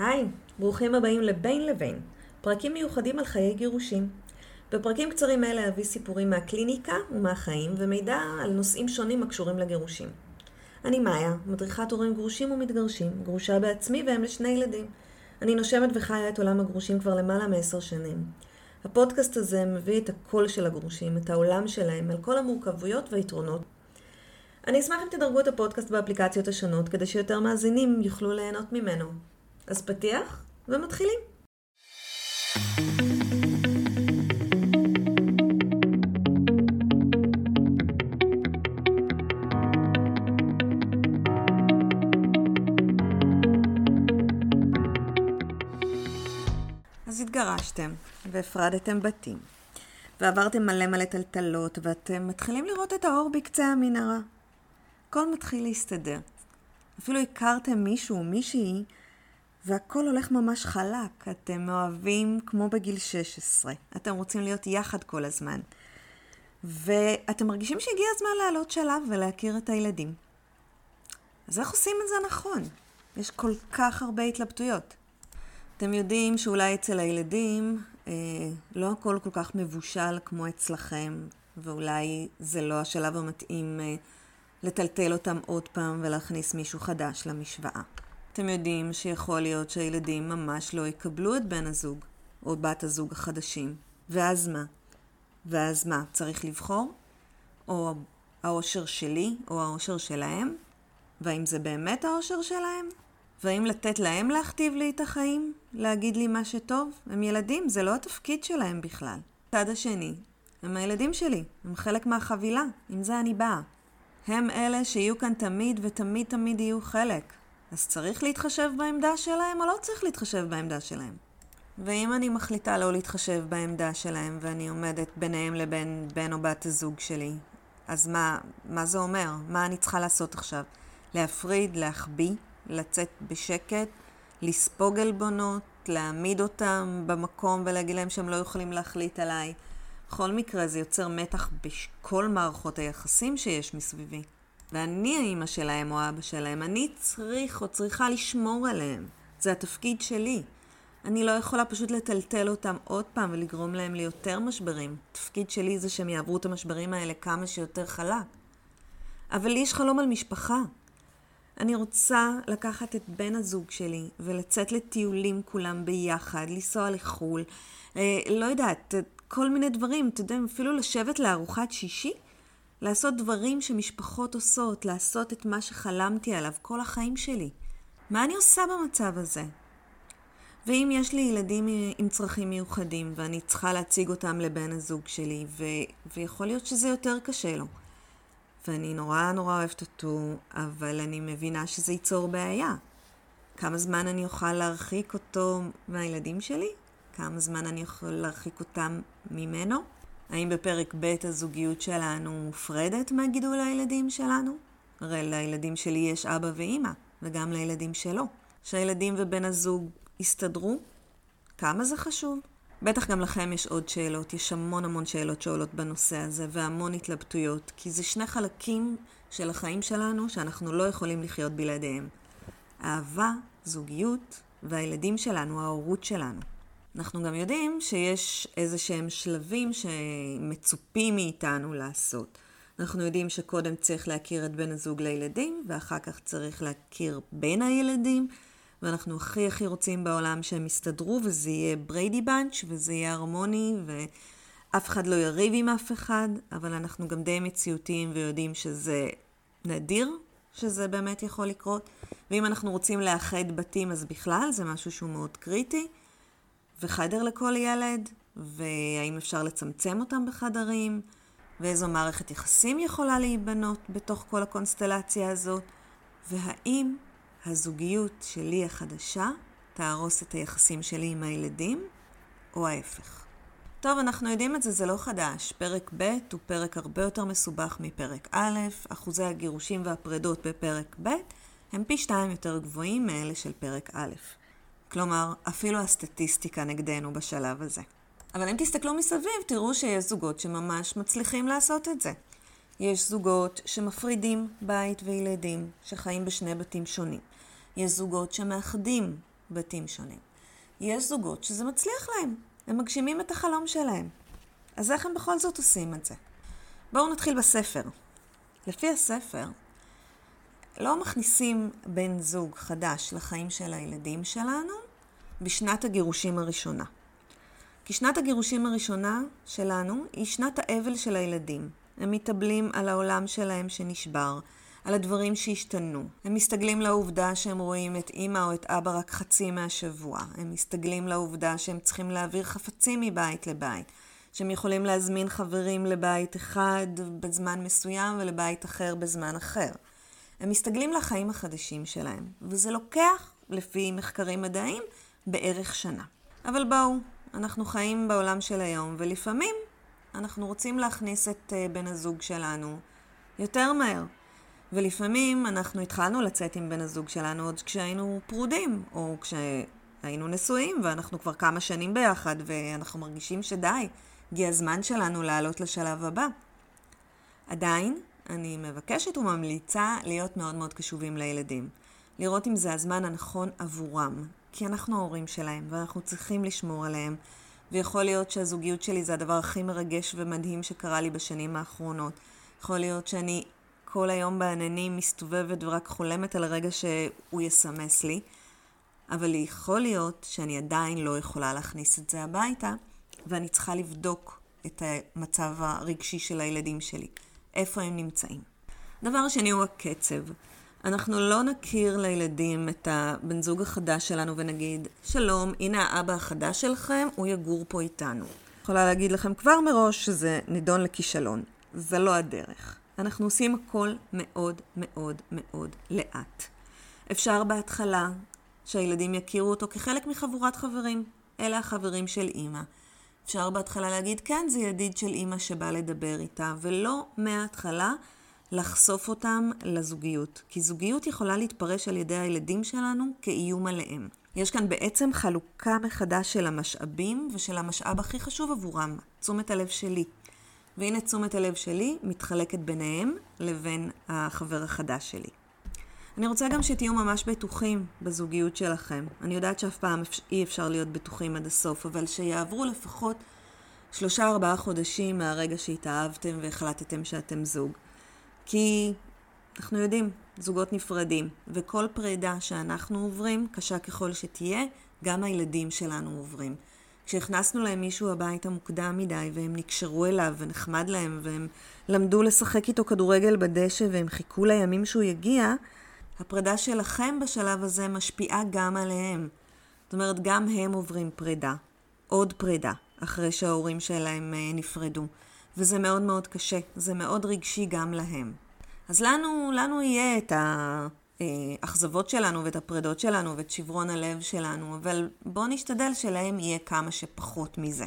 היי, ברוכים הבאים לבין לבין, פרקים מיוחדים על חיי גירושים. בפרקים קצרים אלה אביא סיפורים מהקליניקה ומהחיים ומידע על נושאים שונים הקשורים לגירושים. אני מאיה, מדריכת הורים גרושים ומתגרשים, גרושה בעצמי ואם לשני ילדים. אני נושמת וחיה את עולם הגרושים כבר למעלה מעשר שנים. הפודקאסט הזה מביא את הקול של הגרושים, את העולם שלהם, על כל המורכבויות והיתרונות. אני אשמח אם תדרגו את הפודקאסט באפליקציות השונות, כדי שיותר מאזינים יוכלו ליהנות ממנו. אז פתיח, ומתחילים. אז התגרשתם, והפרדתם בתים, ועברתם מלא מלא טלטלות, ואתם מתחילים לראות את האור בקצה המנהרה. הכל מתחיל להסתדר. אפילו הכרתם מישהו או מישהי, והכל הולך ממש חלק. אתם מאוהבים כמו בגיל 16. אתם רוצים להיות יחד כל הזמן. ואתם מרגישים שהגיע הזמן לעלות שלב ולהכיר את הילדים. אז איך עושים את זה נכון? יש כל כך הרבה התלבטויות. אתם יודעים שאולי אצל הילדים אה, לא הכל כל כך מבושל כמו אצלכם, ואולי זה לא השלב המתאים אה, לטלטל אותם עוד פעם ולהכניס מישהו חדש למשוואה. אתם יודעים שיכול להיות שהילדים ממש לא יקבלו את בן הזוג או בת הזוג החדשים. ואז מה? ואז מה? צריך לבחור? או האושר שלי או האושר שלהם? והאם זה באמת האושר שלהם? והאם לתת להם להכתיב לי את החיים? להגיד לי מה שטוב? הם ילדים, זה לא התפקיד שלהם בכלל. הצד השני, הם הילדים שלי, הם חלק מהחבילה, עם זה אני באה. הם אלה שיהיו כאן תמיד ותמיד תמיד יהיו חלק. אז צריך להתחשב בעמדה שלהם או לא צריך להתחשב בעמדה שלהם? ואם אני מחליטה לא להתחשב בעמדה שלהם ואני עומדת ביניהם לבין בן או בת הזוג שלי, אז מה, מה זה אומר? מה אני צריכה לעשות עכשיו? להפריד, להחביא, לצאת בשקט, לספוג עלבונות, להעמיד אותם במקום ולהגיד להם שהם לא יכולים להחליט עליי. בכל מקרה זה יוצר מתח בכל מערכות היחסים שיש מסביבי. ואני האימא שלהם או האבא שלהם, אני צריך או צריכה לשמור עליהם. זה התפקיד שלי. אני לא יכולה פשוט לטלטל אותם עוד פעם ולגרום להם ליותר משברים. התפקיד שלי זה שהם יעברו את המשברים האלה כמה שיותר חלק. אבל לי יש חלום על משפחה. אני רוצה לקחת את בן הזוג שלי ולצאת לטיולים כולם ביחד, לנסוע לחו"ל, אה, לא יודעת, כל מיני דברים, אתה יודע, אפילו לשבת לארוחת שישי, לעשות דברים שמשפחות עושות, לעשות את מה שחלמתי עליו כל החיים שלי. מה אני עושה במצב הזה? ואם יש לי ילדים עם צרכים מיוחדים ואני צריכה להציג אותם לבן הזוג שלי, ו... ויכול להיות שזה יותר קשה לו, ואני נורא נורא אוהבת אותו, אבל אני מבינה שזה ייצור בעיה. כמה זמן אני אוכל להרחיק אותו מהילדים שלי? כמה זמן אני יכול להרחיק אותם ממנו? האם בפרק ב' הזוגיות שלנו מופרדת מהגידול הילדים שלנו? הרי לילדים שלי יש אבא ואימא, וגם לילדים שלו. שהילדים ובן הזוג יסתדרו? כמה זה חשוב? בטח גם לכם יש עוד שאלות, יש המון המון שאלות שעולות בנושא הזה, והמון התלבטויות, כי זה שני חלקים של החיים שלנו שאנחנו לא יכולים לחיות בלעדיהם. אהבה, זוגיות, והילדים שלנו, ההורות שלנו. אנחנו גם יודעים שיש איזה שהם שלבים שמצופים מאיתנו לעשות. אנחנו יודעים שקודם צריך להכיר את בן הזוג לילדים, ואחר כך צריך להכיר בין הילדים, ואנחנו הכי הכי רוצים בעולם שהם יסתדרו, וזה יהיה בריידי בנץ', וזה יהיה הרמוני, ואף אחד לא יריב עם אף אחד, אבל אנחנו גם די מציאותיים ויודעים שזה נדיר שזה באמת יכול לקרות. ואם אנחנו רוצים לאחד בתים, אז בכלל זה משהו שהוא מאוד קריטי. וחדר לכל ילד, והאם אפשר לצמצם אותם בחדרים, ואיזו מערכת יחסים יכולה להיבנות בתוך כל הקונסטלציה הזאת, והאם הזוגיות שלי החדשה תהרוס את היחסים שלי עם הילדים, או ההפך. טוב, אנחנו יודעים את זה, זה לא חדש. פרק ב' הוא פרק הרבה יותר מסובך מפרק א', אחוזי הגירושים והפרדות בפרק ב' הם פי שתיים יותר גבוהים מאלה של פרק א'. כלומר, אפילו הסטטיסטיקה נגדנו בשלב הזה. אבל אם תסתכלו מסביב, תראו שיש זוגות שממש מצליחים לעשות את זה. יש זוגות שמפרידים בית וילדים, שחיים בשני בתים שונים. יש זוגות שמאחדים בתים שונים. יש זוגות שזה מצליח להם, הם מגשימים את החלום שלהם. אז איך הם בכל זאת עושים את זה? בואו נתחיל בספר. לפי הספר, לא מכניסים בן זוג חדש לחיים של הילדים שלנו בשנת הגירושים הראשונה. כי שנת הגירושים הראשונה שלנו היא שנת האבל של הילדים. הם מתאבלים על העולם שלהם שנשבר, על הדברים שהשתנו. הם מסתגלים לעובדה שהם רואים את אימא או את אבא רק חצי מהשבוע. הם מסתגלים לעובדה שהם צריכים להעביר חפצים מבית לבית. שהם יכולים להזמין חברים לבית אחד בזמן מסוים ולבית אחר בזמן אחר. הם מסתגלים לחיים החדשים שלהם, וזה לוקח, לפי מחקרים מדעיים, בערך שנה. אבל בואו, אנחנו חיים בעולם של היום, ולפעמים אנחנו רוצים להכניס את אה, בן הזוג שלנו יותר מהר. ולפעמים אנחנו התחלנו לצאת עם בן הזוג שלנו עוד כשהיינו פרודים, או כשהיינו נשואים, ואנחנו כבר כמה שנים ביחד, ואנחנו מרגישים שדי, הגיע הזמן שלנו לעלות לשלב הבא. עדיין, אני מבקשת וממליצה להיות מאוד מאוד קשובים לילדים. לראות אם זה הזמן הנכון עבורם, כי אנחנו ההורים שלהם, ואנחנו צריכים לשמור עליהם. ויכול להיות שהזוגיות שלי זה הדבר הכי מרגש ומדהים שקרה לי בשנים האחרונות. יכול להיות שאני כל היום בעננים מסתובבת ורק חולמת על הרגע שהוא יסמס לי, אבל יכול להיות שאני עדיין לא יכולה להכניס את זה הביתה, ואני צריכה לבדוק את המצב הרגשי של הילדים שלי, איפה הם נמצאים. דבר שני הוא הקצב. אנחנו לא נכיר לילדים את הבן זוג החדש שלנו ונגיד, שלום, הנה האבא החדש שלכם, הוא יגור פה איתנו. יכולה להגיד לכם כבר מראש שזה נידון לכישלון. זה לא הדרך. אנחנו עושים הכל מאוד מאוד מאוד לאט. אפשר בהתחלה שהילדים יכירו אותו כחלק מחבורת חברים. אלה החברים של אימא. אפשר בהתחלה להגיד, כן, זה ידיד של אימא שבא לדבר איתה, ולא מההתחלה לחשוף אותם לזוגיות. כי זוגיות יכולה להתפרש על ידי הילדים שלנו כאיום עליהם. יש כאן בעצם חלוקה מחדש של המשאבים ושל המשאב הכי חשוב עבורם, תשומת הלב שלי. והנה תשומת הלב שלי מתחלקת ביניהם לבין החבר החדש שלי. אני רוצה גם שתהיו ממש בטוחים בזוגיות שלכם. אני יודעת שאף פעם אי אפשר להיות בטוחים עד הסוף, אבל שיעברו לפחות שלושה ארבעה חודשים מהרגע שהתאהבתם והחלטתם שאתם זוג. כי אנחנו יודעים, זוגות נפרדים, וכל פרידה שאנחנו עוברים, קשה ככל שתהיה, גם הילדים שלנו עוברים. כשהכנסנו להם מישהו הביתה מוקדם מדי, והם נקשרו אליו ונחמד להם, והם למדו לשחק איתו כדורגל בדשא, והם חיכו לימים שהוא יגיע, הפרידה שלכם בשלב הזה משפיעה גם עליהם. זאת אומרת, גם הם עוברים פרידה. עוד פרידה, אחרי שההורים שלהם אה, נפרדו. וזה מאוד מאוד קשה, זה מאוד רגשי גם להם. אז לנו, לנו יהיה את האכזבות שלנו ואת הפרידות שלנו ואת שברון הלב שלנו, אבל בואו נשתדל שלהם יהיה כמה שפחות מזה.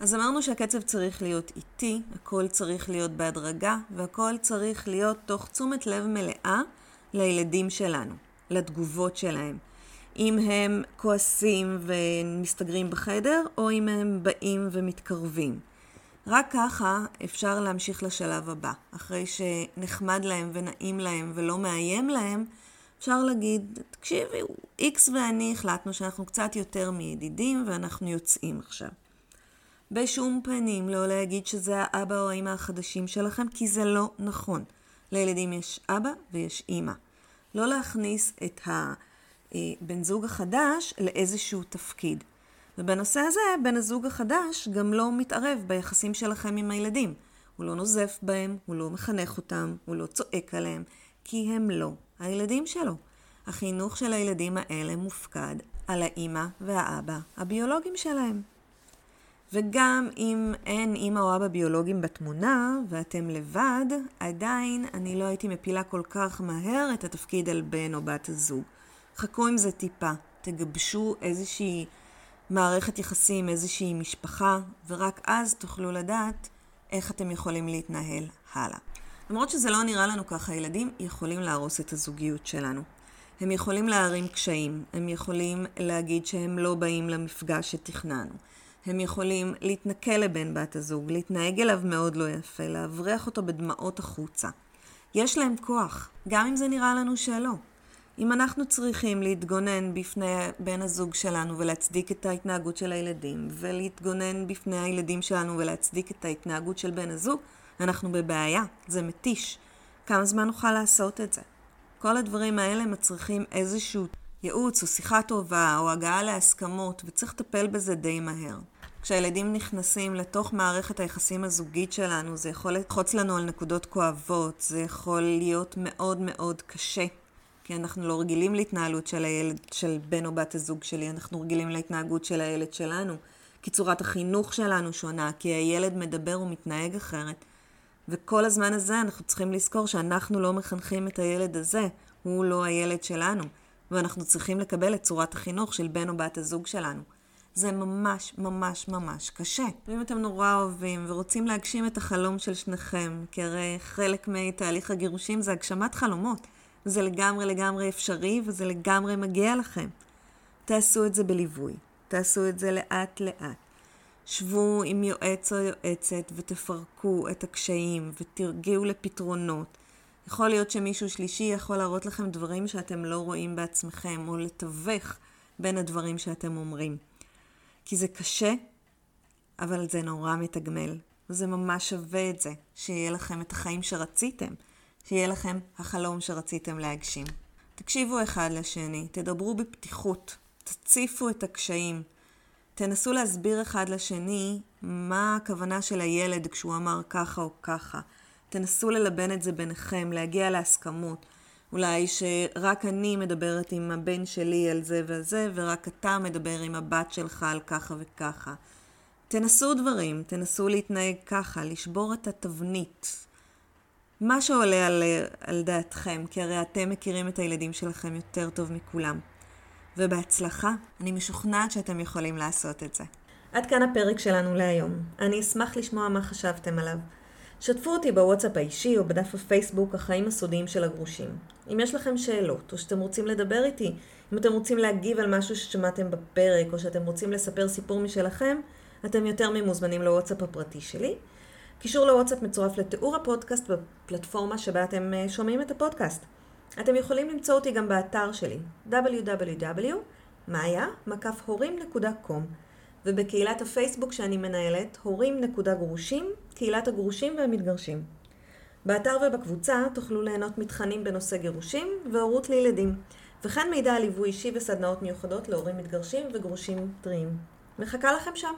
אז אמרנו שהקצב צריך להיות איטי, הכל צריך להיות בהדרגה, והכל צריך להיות תוך תשומת לב מלאה לילדים שלנו, לתגובות שלהם. אם הם כועסים ומסתגרים בחדר, או אם הם באים ומתקרבים. רק ככה אפשר להמשיך לשלב הבא. אחרי שנחמד להם ונעים להם ולא מאיים להם, אפשר להגיד, תקשיבי, איקס ואני החלטנו שאנחנו קצת יותר מידידים ואנחנו יוצאים עכשיו. בשום פנים לא להגיד שזה האבא או האמא החדשים שלכם, כי זה לא נכון. לילדים יש אבא ויש אימא. לא להכניס את הבן זוג החדש לאיזשהו תפקיד. ובנושא הזה, בן הזוג החדש גם לא מתערב ביחסים שלכם עם הילדים. הוא לא נוזף בהם, הוא לא מחנך אותם, הוא לא צועק עליהם, כי הם לא הילדים שלו. החינוך של הילדים האלה מופקד על האימא והאבא הביולוגיים שלהם. וגם אם אין אימא או אבא ביולוגיים בתמונה ואתם לבד, עדיין אני לא הייתי מפילה כל כך מהר את התפקיד על בן או בת הזוג. חכו עם זה טיפה, תגבשו איזושהי מערכת יחסים, איזושהי משפחה, ורק אז תוכלו לדעת איך אתם יכולים להתנהל הלאה. למרות שזה לא נראה לנו ככה, ילדים יכולים להרוס את הזוגיות שלנו. הם יכולים להערים קשיים, הם יכולים להגיד שהם לא באים למפגש שתכננו. הם יכולים להתנכל לבן בת הזוג, להתנהג אליו מאוד לא יפה, להבריח אותו בדמעות החוצה. יש להם כוח, גם אם זה נראה לנו שלא. אם אנחנו צריכים להתגונן בפני בן הזוג שלנו ולהצדיק את ההתנהגות של הילדים, ולהתגונן בפני הילדים שלנו ולהצדיק את ההתנהגות של בן הזוג, אנחנו בבעיה, זה מתיש. כמה זמן נוכל לעשות את זה? כל הדברים האלה מצריכים איזשהו ייעוץ או שיחה טובה או הגעה להסכמות, וצריך לטפל בזה די מהר. כשהילדים נכנסים לתוך מערכת היחסים הזוגית שלנו, זה יכול לחוץ לנו על נקודות כואבות, זה יכול להיות מאוד מאוד קשה. כי אנחנו לא רגילים להתנהלות של הילד, של בן או בת הזוג שלי, אנחנו רגילים להתנהגות של הילד שלנו. כי צורת החינוך שלנו שונה, כי הילד מדבר ומתנהג אחרת. וכל הזמן הזה אנחנו צריכים לזכור שאנחנו לא מחנכים את הילד הזה, הוא לא הילד שלנו, ואנחנו צריכים לקבל את צורת החינוך של בן או בת הזוג שלנו. זה ממש ממש ממש קשה. ואם אתם נורא אוהבים ורוצים להגשים את החלום של שניכם, כי הרי חלק מתהליך הגירושים זה הגשמת חלומות. זה לגמרי לגמרי אפשרי וזה לגמרי מגיע לכם. תעשו את זה בליווי, תעשו את זה לאט לאט. שבו עם יועץ או יועצת ותפרקו את הקשיים ותרגיעו לפתרונות. יכול להיות שמישהו שלישי יכול להראות לכם דברים שאתם לא רואים בעצמכם, או לתווך בין הדברים שאתם אומרים. כי זה קשה, אבל זה נורא מתגמל. וזה ממש שווה את זה, שיהיה לכם את החיים שרציתם, שיהיה לכם החלום שרציתם להגשים. תקשיבו אחד לשני, תדברו בפתיחות, תציפו את הקשיים, תנסו להסביר אחד לשני מה הכוונה של הילד כשהוא אמר ככה או ככה. תנסו ללבן את זה ביניכם, להגיע להסכמות. אולי שרק אני מדברת עם הבן שלי על זה וזה, ורק אתה מדבר עם הבת שלך על ככה וככה. תנסו דברים, תנסו להתנהג ככה, לשבור את התבנית. מה שעולה על, על דעתכם, כי הרי אתם מכירים את הילדים שלכם יותר טוב מכולם. ובהצלחה, אני משוכנעת שאתם יכולים לעשות את זה. עד כאן הפרק שלנו להיום. אני אשמח לשמוע מה חשבתם עליו. שתפו אותי בוואטסאפ האישי או בדף הפייסבוק החיים הסודיים של הגרושים. אם יש לכם שאלות, או שאתם רוצים לדבר איתי, אם אתם רוצים להגיב על משהו ששמעתם בפרק, או שאתם רוצים לספר סיפור משלכם, אתם יותר ממוזמנים לוואטסאפ הפרטי שלי. קישור לוואטסאפ מצורף לתיאור הפודקאסט בפלטפורמה שבה אתם אה, שומעים את הפודקאסט. אתם יכולים למצוא אותי גם באתר שלי www.maya.horim.com ובקהילת הפייסבוק שאני מנהלת, הורים.גרושים, קהילת הגרושים והמתגרשים. באתר ובקבוצה תוכלו ליהנות מתכנים בנושא גירושים והורות לילדים, וכן מידע על ליווי אישי וסדנאות מיוחדות להורים מתגרשים וגרושים טריים. מחכה לכם שם.